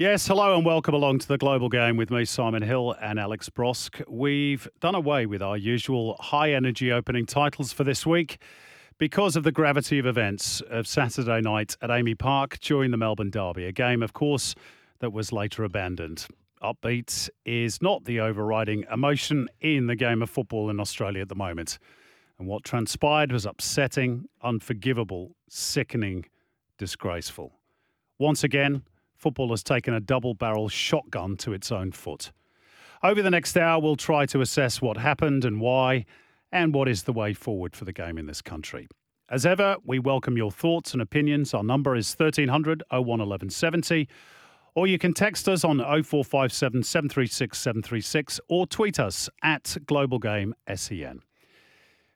Yes, hello and welcome along to the Global Game with me, Simon Hill and Alex Brosque. We've done away with our usual high energy opening titles for this week because of the gravity of events of Saturday night at AAMI Park during the Melbourne Derby, a game, of course, that was later abandoned. Upbeat is not the overriding emotion in the game of football in Australia at the moment. And what transpired was upsetting, unforgivable, sickening, disgraceful. Once again, football has taken a double barrel shotgun to its own foot. Over the next hour, we'll try to assess what happened and why, and what is the way forward for the game in this country. As ever, we welcome your thoughts and opinions. Our number is 1300 01 1170, or you can text us on 0457 736 736 or tweet us at Global Game SEN.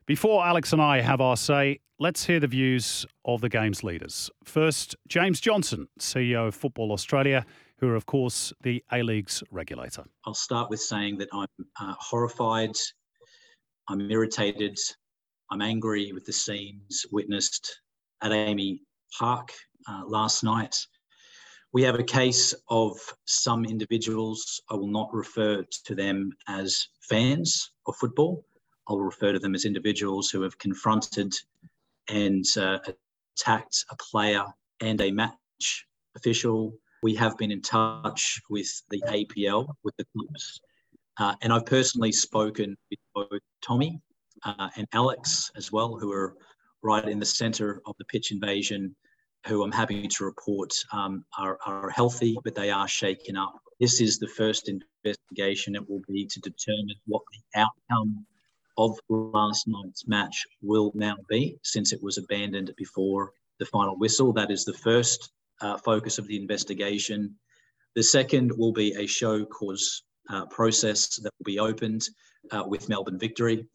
Before Alex and I have our say, let's hear the views of the game's leaders. First, James Johnson, CEO of Football Australia, who are, of course, the A League's regulator. I'll start with saying that I'm uh, horrified, I'm irritated, I'm angry with the scenes witnessed at AAMI Park uh, last night. We have a case of some individuals, I will not refer to them as fans of football I'll refer to them as individuals who have confronted and uh, attacked a player and a match official. We have been in touch with the APL, with the clubs, uh, and I've personally spoken with both Tommy uh, and Alex as well, who are right in the centre of the pitch invasion, who I'm happy to report um, are, are healthy, but they are shaken up. This is the first investigation. It will be to determine what the outcome of last night's match will now be, since it was abandoned before the final whistle. That is the first uh, focus of the investigation. The second will be a show cause uh, process that will be opened uh, with Melbourne Victory.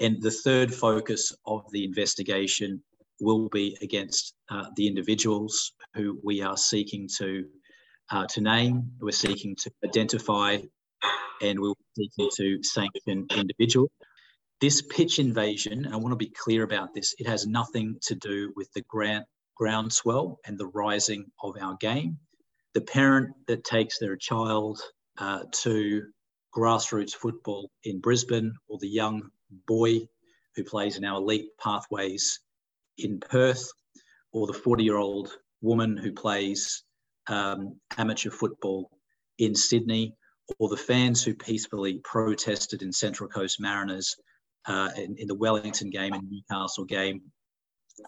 And the third focus of the investigation will be against uh, the individuals who we are seeking to uh, to name. We're seeking to identify, and we're seeking to sanction individuals. This pitch invasion, I want to be clear about this, it has nothing to do with the ground, groundswell and the rising of our game. The parent that takes their child uh, to grassroots football in Brisbane or the young boy who plays in our elite pathways in Perth or the 40 year old woman who plays um, amateur football in Sydney or the fans who peacefully protested in Central Coast Mariners uh, in, in, the Wellington game and Newcastle game,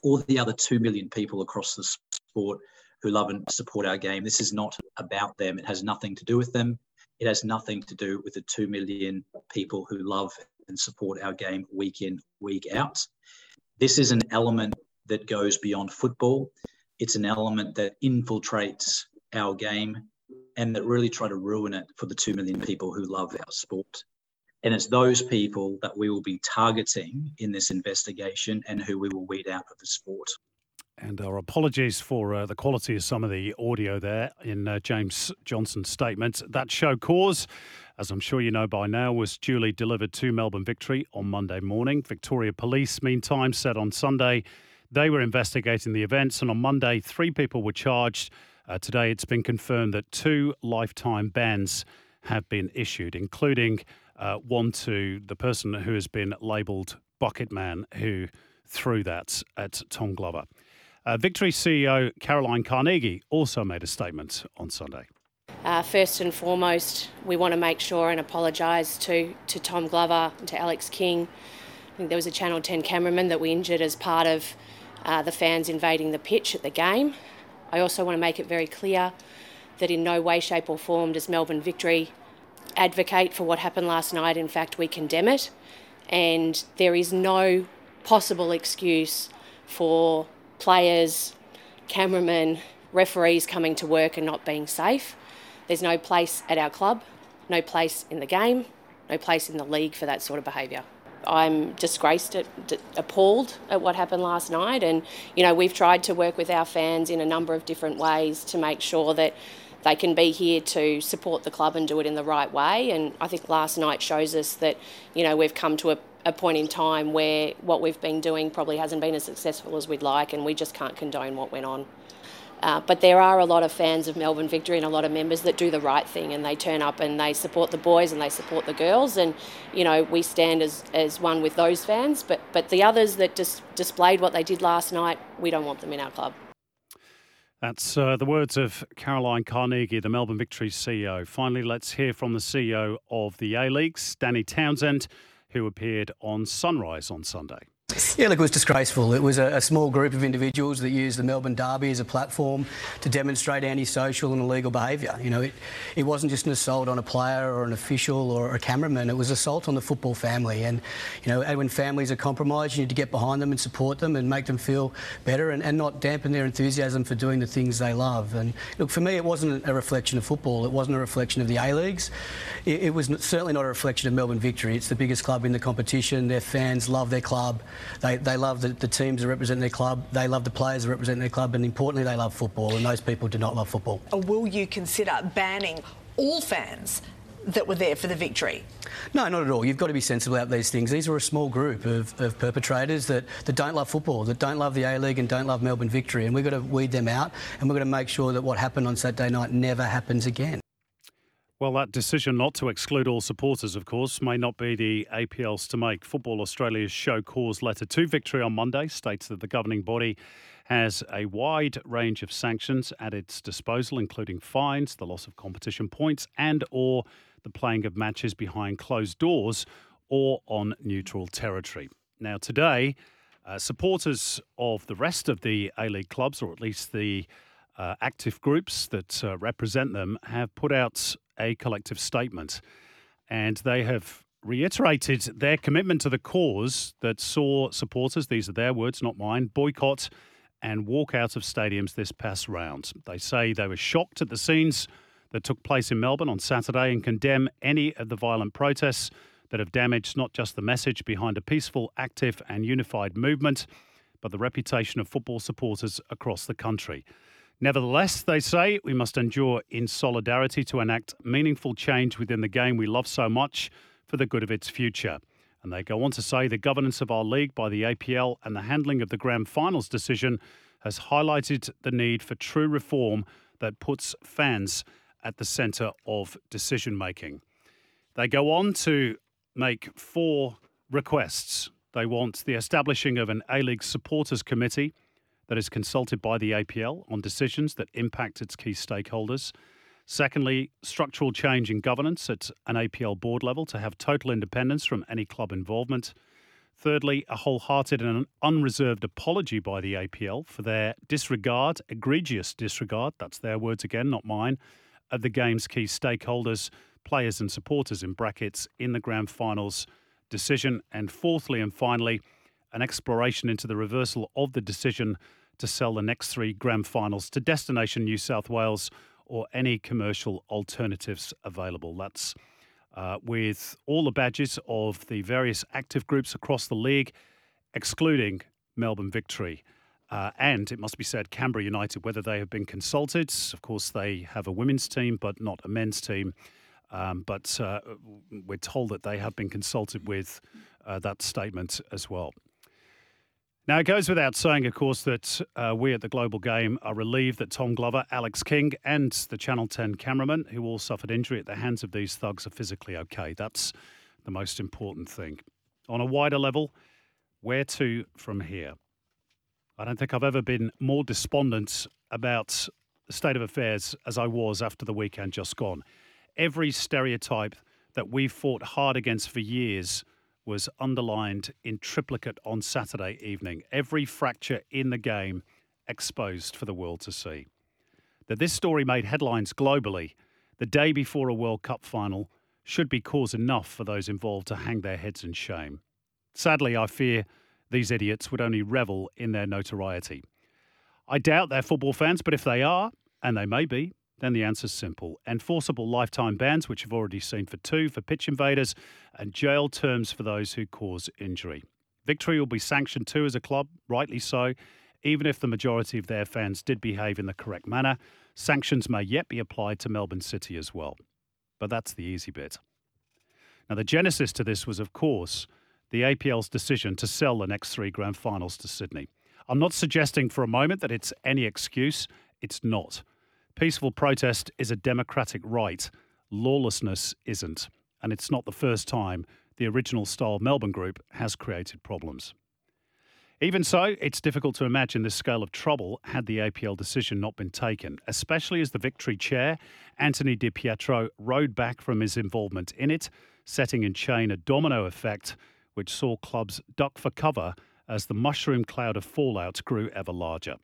all the other 2 million people across the sport who love and support our game. This is not about them. It has nothing to do with them. It has nothing to do with the 2 million people who love and support our game week in, week out. This is an element that goes beyond football. It's an element that infiltrates our game and that really try to ruin it for the 2 million people who love our sport. And it's those people that we will be targeting in this investigation and who we will weed out of the sport. And our apologies for uh, the quality of some of the audio there in uh, James Johnson's statement. That show cause, as I'm sure you know by now, was duly delivered to Melbourne Victory on Monday morning. Victoria Police, meantime, said on Sunday they were investigating the events, and on Monday, three people were charged. Uh, today, it's been confirmed that two lifetime bans have been issued, including uh, one to the person who has been labelled Bucket Man, who threw that at Tom Glover. Uh, Victory CEO Caroline Carnegie also made a statement on Sunday. Uh, first and foremost, we want to make sure and apologise to, to Tom Glover and to Alex King. I think there was a Channel 10 cameraman that we injured as part of uh, the fans invading the pitch at the game. I also want to make it very clear that in no way, shape, or form does Melbourne Victory advocate for what happened last night. In fact, we condemn it. And there is no possible excuse for players, cameramen, referees coming to work and not being safe. There's no place at our club, no place in the game, no place in the league for that sort of behaviour. I'm disgraced, at, appalled at what happened last night, and you know we've tried to work with our fans in a number of different ways to make sure that they can be here to support the club and do it in the right way. And I think last night shows us that, you know, we've come to a, a point in time where what we've been doing probably hasn't been as successful as we'd like, and we just can't condone what went on. Uh, but there are a lot of fans of Melbourne Victory and a lot of members that do the right thing and they turn up and they support the boys and they support the girls. And, you know, we stand as, as one with those fans. But, but the others that just displayed what they did last night, we don't want them in our club. That's uh, the words of Caroline Carnegie, the Melbourne Victory CEO. Finally, let's hear from the CEO of the A Leagues, Danny Townsend, who appeared on Sunrise on Sunday. Yeah, look, it was disgraceful. It was a, a, small group of individuals that used the Melbourne Derby as a platform to demonstrate antisocial and illegal behaviour. You know, it, it wasn't just an assault on a player or an official or a cameraman. It was assault on the football family. And, you know, when families are compromised, you need to get behind them and support them and make them feel better and, and not dampen their enthusiasm for doing the things they love. And, look, for me, it wasn't a reflection of football. It wasn't a reflection of the A-Leagues. It, it was certainly not a reflection of Melbourne Victory. It's the biggest club in the competition. Their fans love their club. They, they love the, the teams that represent their club. They love the players that represent their club. And importantly, they love football. And those people do not love football. Uh, will you consider banning all fans that were there for the victory? No, not at all. You've got to be sensible about these things. These are a small group of, of perpetrators that, that don't love football, that don't love the A League and don't love Melbourne victory. And we've got to weed them out and we've got to make sure that what happened on Saturday night never happens again. Well, that decision not to exclude all supporters, of course, may not be the APL's to make. Football Australia's show cause letter to victory on Monday states that the governing body has a wide range of sanctions at its disposal, including fines, the loss of competition points, and or the playing of matches behind closed doors or on neutral territory. Now, today, uh, supporters of the rest of the A League clubs, or at least the uh, active groups that uh, represent them, have put out a collective statement. And they have reiterated their commitment to the cause that saw supporters, these are their words, not mine, boycott and walk out of stadiums this past round. They say they were shocked at the scenes that took place in Melbourne on Saturday and condemn any of the violent protests that have damaged not just the message behind a peaceful, active, and unified movement, but the reputation of football supporters across the country. Nevertheless, they say we must endure in solidarity to enact meaningful change within the game we love so much for the good of its future. And they go on to say the governance of our league by the APL and the handling of the grand finals decision has highlighted the need for true reform that puts fans at the centre of decision making. They go on to make four requests. They want the establishing of an A League supporters committee that is consulted by the APL on decisions that impact its key stakeholders. Secondly, structural change in governance at an APL board level to have total independence from any club involvement. Thirdly, a wholehearted and unreserved apology by the APL for their disregard, egregious disregard, that's their words again, not mine, of the game's key stakeholders, players and supporters in brackets in the grand finals decision. And fourthly and finally, an exploration into the reversal of the decision to sell the next three grand finals to Destination New South Wales or any commercial alternatives available. That's uh, with all the badges of the various active groups across the league, excluding Melbourne Victory. Uh, and it must be said, Canberra United, whether they have been consulted, of course, they have a women's team, but not a men's team. Um, but uh, we're told that they have been consulted with uh, that statement as well. Now, it goes without saying, of course, that uh, we at the Global Game are relieved that Tom Glover, Alex King, and the Channel 10 cameraman, who all suffered injury at the hands of these thugs, are physically okay. That's the most important thing. On a wider level, where to from here? I don't think I've ever been more despondent about the state of affairs as I was after the weekend just gone. Every stereotype that we've fought hard against for years was underlined in triplicate on Saturday evening. Every fracture in the game exposed for the world to see. That this story made headlines globally the day before a World Cup final should be cause enough for those involved to hang their heads in shame. Sadly, I fear these idiots would only revel in their notoriety. I doubt they're football fans, but if they are, and they may be, then the answer's simple. Enforceable lifetime bans, which you've already seen for two for pitch invaders, and jail terms for those who cause injury. Victory will be sanctioned too as a club, rightly so. Even if the majority of their fans did behave in the correct manner, sanctions may yet be applied to Melbourne City as well. But that's the easy bit. Now, the genesis to this was, of course, the APL's decision to sell the next three grand finals to Sydney. I'm not suggesting for a moment that it's any excuse. It's not. Peaceful protest is a democratic right. Lawlessness isn't. And it's not the first time the original style Melbourne group has created problems. Even so, it's difficult to imagine this scale of trouble had the APL decision not been taken, especially as the Victory chair, Anthony Di Pietro, rode back from his involvement in it, setting in chain a domino effect which saw clubs duck for cover as the mushroom cloud of fallout grew ever larger.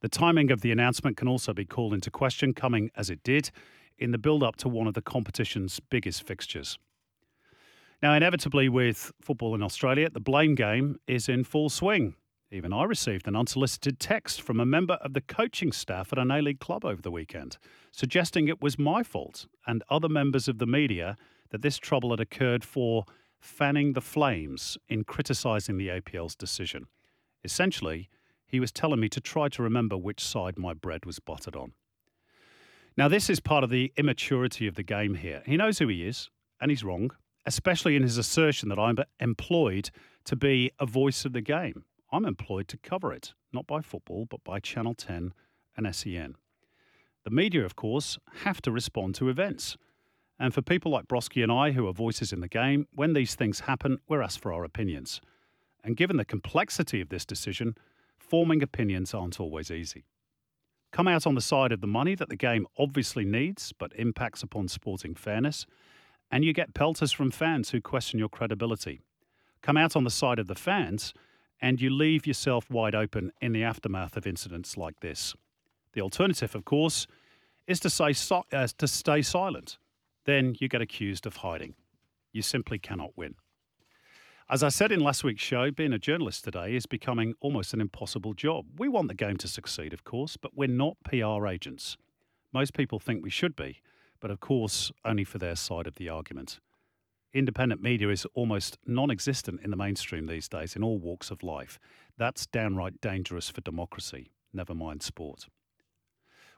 The timing of the announcement can also be called into question, coming as it did in the build up to one of the competition's biggest fixtures. Now, inevitably, with football in Australia, the blame game is in full swing. Even I received an unsolicited text from a member of the coaching staff at an A League club over the weekend, suggesting it was my fault and other members of the media that this trouble had occurred for fanning the flames in criticising the APL's decision. Essentially, he was telling me to try to remember which side my bread was buttered on. Now, this is part of the immaturity of the game here. He knows who he is, and he's wrong especially in his assertion that I'm employed to be a voice of the game. I'm employed to cover it, not by football, but by Channel 10 and SEN. The media, of course, have to respond to events. And for people like Brosquey and I, who are voices in the game, when these things happen, we're asked for our opinions. And given the complexity of this decision, forming opinions aren't always easy. Come out on the side of the money that the game obviously needs, but impacts upon sporting fairness, and you get pelters from fans who question your credibility. Come out on the side of the fans, and you leave yourself wide open in the aftermath of incidents like this. The alternative, of course, is to, say, uh, to stay silent. Then you get accused of hiding. You simply cannot win. As I said in last week's show, being a journalist today is becoming almost an impossible job. We want the game to succeed, of course, but we're not PR agents. Most people think we should be, but of course, only for their side of the argument. Independent media is almost non existent in the mainstream these days in all walks of life. That's downright dangerous for democracy, never mind sport.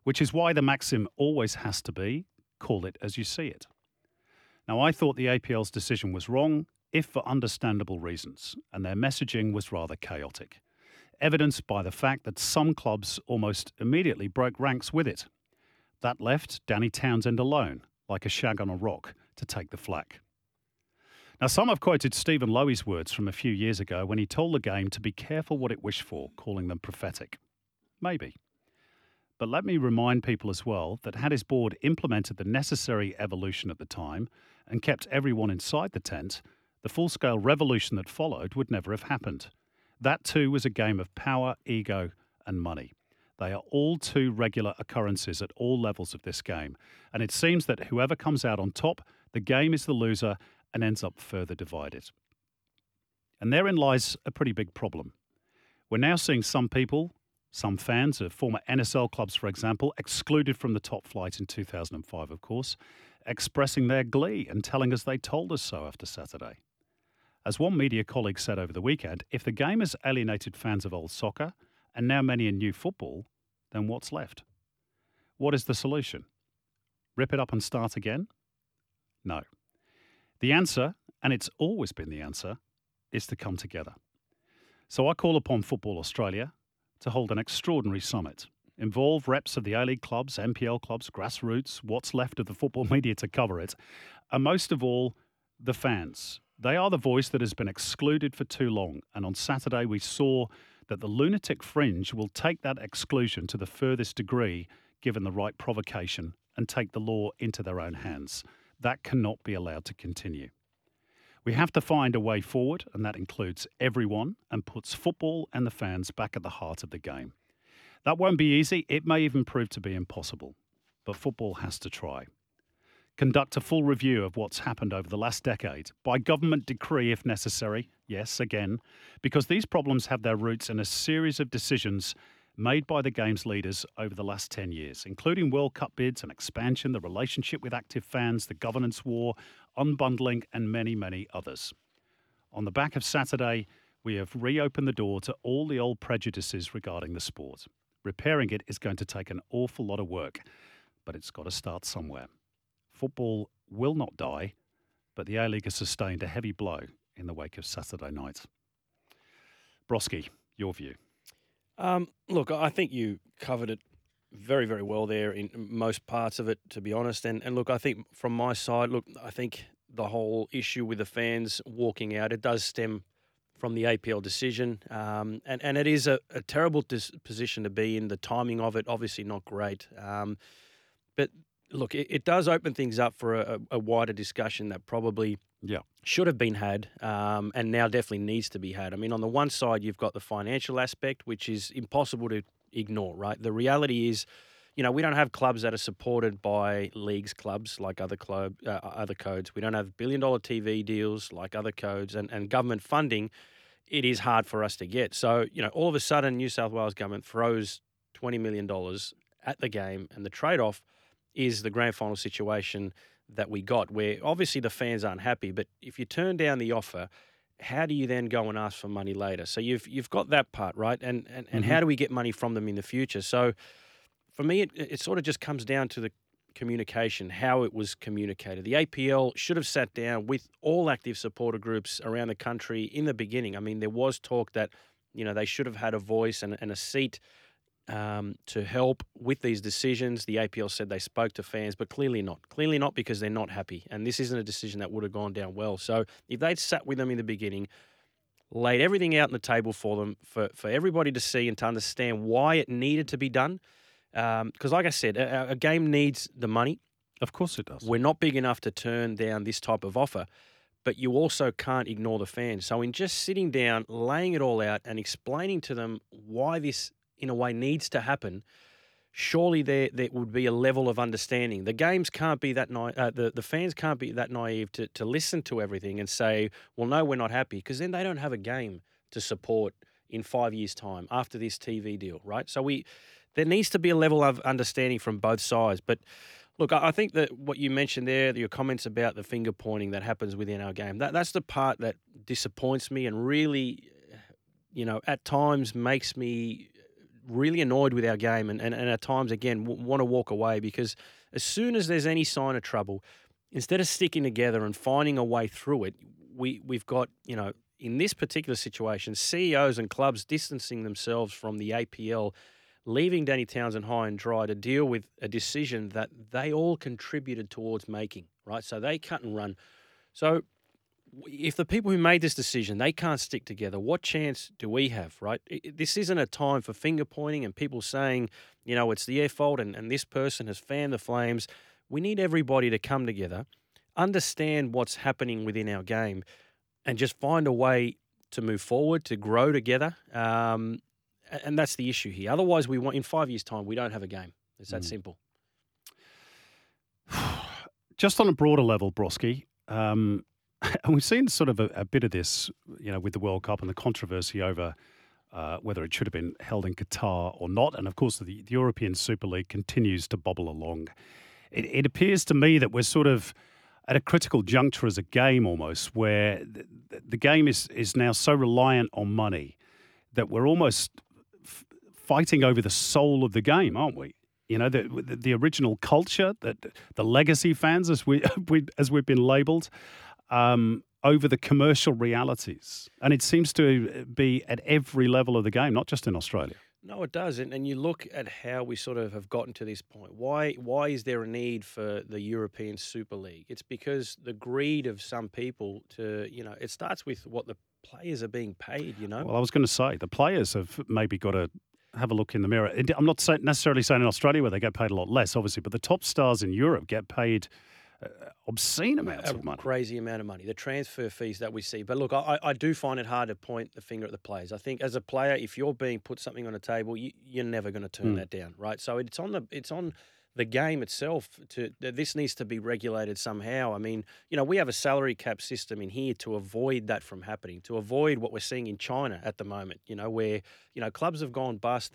Which is why the maxim always has to be call it as you see it. Now, I thought the APL's decision was wrong, if for understandable reasons, and their messaging was rather chaotic, evidenced by the fact that some clubs almost immediately broke ranks with it that left Danny Townsend alone, like a shag on a rock, to take the flak. Now, some have quoted Steven Lowy's words from a few years ago when he told the game to be careful what it wished for, calling them prophetic. Maybe. But let me remind people as well that had his board implemented the necessary evolution at the time and kept everyone inside the tent, the full scale revolution that followed would never have happened. That too was a game of power, ego, and money. They are all too regular occurrences at all levels of this game. And it seems that whoever comes out on top, the game is the loser and ends up further divided. And therein lies a pretty big problem. We're now seeing some people, some fans of former NSL clubs, for example, excluded from the top flight in 2005, of course, expressing their glee and telling us they told us so after Saturday. As one media colleague said over the weekend, if the game has alienated fans of old soccer, and now many in new football, then what's left? What is the solution? Rip it up and start again? No. The answer, and it's always been the answer, is to come together. So I call upon Football Australia to hold an extraordinary summit. Involve reps of the A League clubs, NPL clubs, grassroots, what's left of the football media to cover it, and most of all, the fans. They are the voice that has been excluded for too long. And on Saturday, we saw that the lunatic fringe will take that exclusion to the furthest degree given the right provocation and take the law into their own hands. That cannot be allowed to continue. We have to find a way forward, and that includes everyone and puts football and the fans back at the heart of the game. That won't be easy, it may even prove to be impossible, but football has to try conduct a full review of what's happened over the last decade, by government decree if necessary, yes, again, because these problems have their roots in a series of decisions made by the game's leaders over the last 10 years, including World Cup bids and expansion, the relationship with active fans, the governance war, unbundling, and many, many others. On the back of Saturday, we have reopened the door to all the old prejudices regarding the sport. Repairing it is going to take an awful lot of work, but it's got to start somewhere. Football will not die, but the A League has sustained a heavy blow in the wake of Saturday night. Brosquey, your view. Um, look, I think you covered it very, very well there in most parts of it, to be honest. And and look, I think from my side, look, I think the whole issue with the fans walking out, it does stem from the APL decision, um, and and it is a, a terrible dis- position to be in. The timing of it, obviously, not great. Um, but look, it, it, does open things up for a, a wider discussion that probably yeah. should have been had um, and now definitely needs to be had. I mean, on the one side, you've got the financial aspect, which is impossible to ignore, right? The reality is, you know, we don't have clubs that are supported by leagues clubs like other club uh, other codes. We don't have billion dollar TV deals like other codes and, and government funding. It is hard for us to get. So, you know, all of a sudden, New South Wales government throws $20 million at the game, and the trade off is the grand final situation that we got, where obviously the fans aren't happy. But if you turn down the offer, how do you then go and ask for money later? So you've you've got that part right, and and, and mm-hmm. how do we get money from them in the future? So for me, it, it sort of just comes down to the communication, how it was communicated. The APL should have sat down with all active supporter groups around the country in the beginning. I mean, there was talk that you know they should have had a voice and, and a seat um, to help with these decisions. The APL said they spoke to fans, but clearly not. Clearly not because they're not happy. And this isn't a decision that would have gone down well. So if they'd sat with them in the beginning, laid everything out on the table for them, for, for everybody to see and to understand why it needed to be done. Because, um, like I said, a, a game needs the money. Of course it does. We're not big enough to turn down this type of offer but you also can't ignore the fans. So, in just sitting down, laying it all out, and explaining to them why this in a way needs to happen, surely there there would be a level of understanding. The games can't be that na- uh, the the fans can't be that naive to to listen to everything and say, well, no, we're not happy, because then they don't have a game to support in five years' time after this TV deal, right? So we there needs to be a level of understanding from both sides, but. Look, I think that what you mentioned there, your comments about the finger pointing that happens within our game, that, that's the part that disappoints me and really, you know, at times makes me really annoyed with our game and, and, and at times, again, w- want to walk away because as soon as there's any sign of trouble, instead of sticking together and finding a way through it, we, we've got, you know, in this particular situation, CEOs and clubs distancing themselves from the APL, leaving Danny Townsend high and dry to deal with a decision that they all contributed towards making, right? So they cut and run. So if the people who made this decision they can't stick together what chance do we have right? This isn't a time for finger pointing and people saying you know it's their fault and, and this person has fanned the flames. We need everybody to come together understand what's happening within our game and just find a way to move forward to grow together um, and that's the issue here. Otherwise we want in five years time we don't have a game. It's that mm. simple. Just on a broader level Brosquey um, and we've seen sort of a, a, bit of this, you know, with the World Cup and the controversy over uh, whether it should have been held in Qatar or not. And of course, the, the European Super League continues to bobble along. It, it, appears to me that we're sort of at a critical juncture as a game almost, where the, the game is, is now so reliant on money that we're almost f- fighting over the soul of the game, aren't we? You know, the, the, the original culture, that the legacy fans, as we, we as we've been labelled um, over the commercial realities. And it seems to be at every level of the game, not just in Australia. No, it does, and, and you look at how we sort of have gotten to this point. Why why is there a need for the European Super League? It's because the greed of some people to you know it starts with what the players are being paid. You know. Well, I was going to say the players have maybe got to have a look in the mirror. I'm not necessarily saying in Australia where they get paid a lot less, obviously, but the top stars in Europe get paid obscene amounts a of money. Crazy amount of money. The transfer fees that we see. But look, I, I do find it hard to point the finger at the players. I think as a player, if you're being put something on a table, you, are never going to turn mm. that down, right? So it's on the it's on the game itself to this needs to be regulated somehow. I mean, you know, we have a salary cap system in here to avoid that from happening, to avoid what we're seeing in China at the moment, you know, where, you know, clubs have gone bust,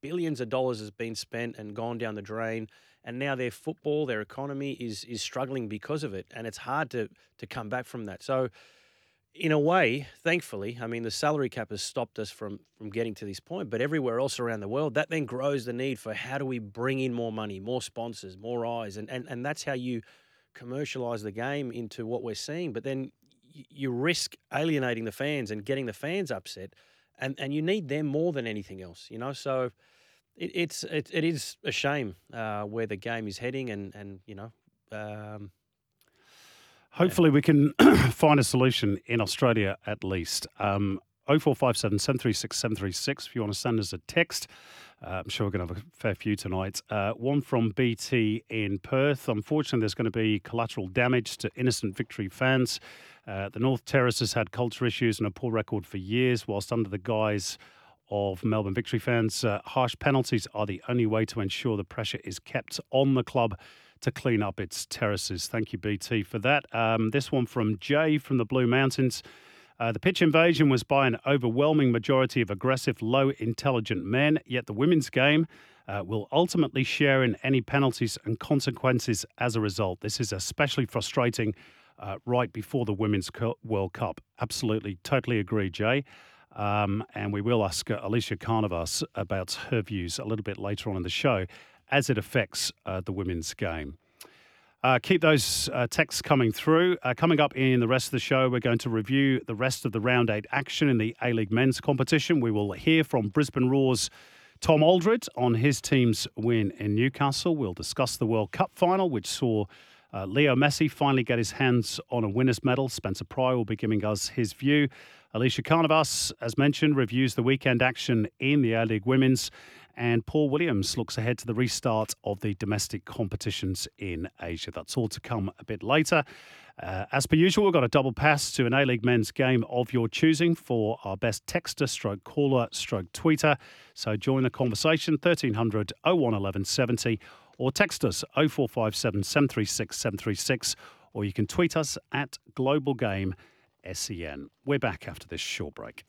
billions of dollars has been spent and gone down the drain and now their football, their economy is is struggling because of it, and it's hard to to come back from that. So, in a way, thankfully, I mean, the salary cap has stopped us from from getting to this point, but everywhere else around the world, that then grows the need for how do we bring in more money, more sponsors, more eyes, and and and that's how you commercialize the game into what we're seeing. But then you risk alienating the fans and getting the fans upset, and and you need them more than anything else, you know. So it, it's it, it is a shame uh, where the game is heading, and and you know. Um, Hopefully, we can find a solution in Australia at least. Um, 0457 736 736 if you want to send us a text. Uh, I'm sure we're going to have a fair few tonight. Uh, one from BT in Perth. Unfortunately, there's going to be collateral damage to innocent victory fans. Uh, the North Terrace has had culture issues and a poor record for years, whilst under the guise of Melbourne victory fans, uh, harsh penalties are the only way to ensure the pressure is kept on the club to clean up its terraces. Thank you, BT, for that. Um, this one from Jay from the Blue Mountains. Uh, the pitch invasion was by an overwhelming majority of aggressive, low intelligent men, yet the women's game uh, will ultimately share in any penalties and consequences as a result. This is especially frustrating uh, right before the Women's World Cup. Absolutely, totally agree, Jay. Um, and we will ask uh, Alicia Carnavas about her views a little bit later on in the show as it affects uh, the women's game. Uh, keep those uh, texts coming through. Uh, coming up in the rest of the show, we're going to review the rest of the round eight action in the A League men's competition. We will hear from Brisbane Roar's Tom Aldred on his team's win in Newcastle. We'll discuss the World Cup final, which saw uh, Leo Messi finally get his hands on a winner's medal. Spencer Pryor will be giving us his view. Alicia Carnavas, as mentioned, reviews the weekend action in the A League Women's. And Paul Williams looks ahead to the restart of the domestic competitions in Asia. That's all to come a bit later. Uh, as per usual, we've got a double pass to an A League men's game of your choosing for our best texter, stroke caller, stroke tweeter. So join the conversation 1300 01 1170 or text us 0457 736 736 or you can tweet us at Global Game SEN. We're back after this short break.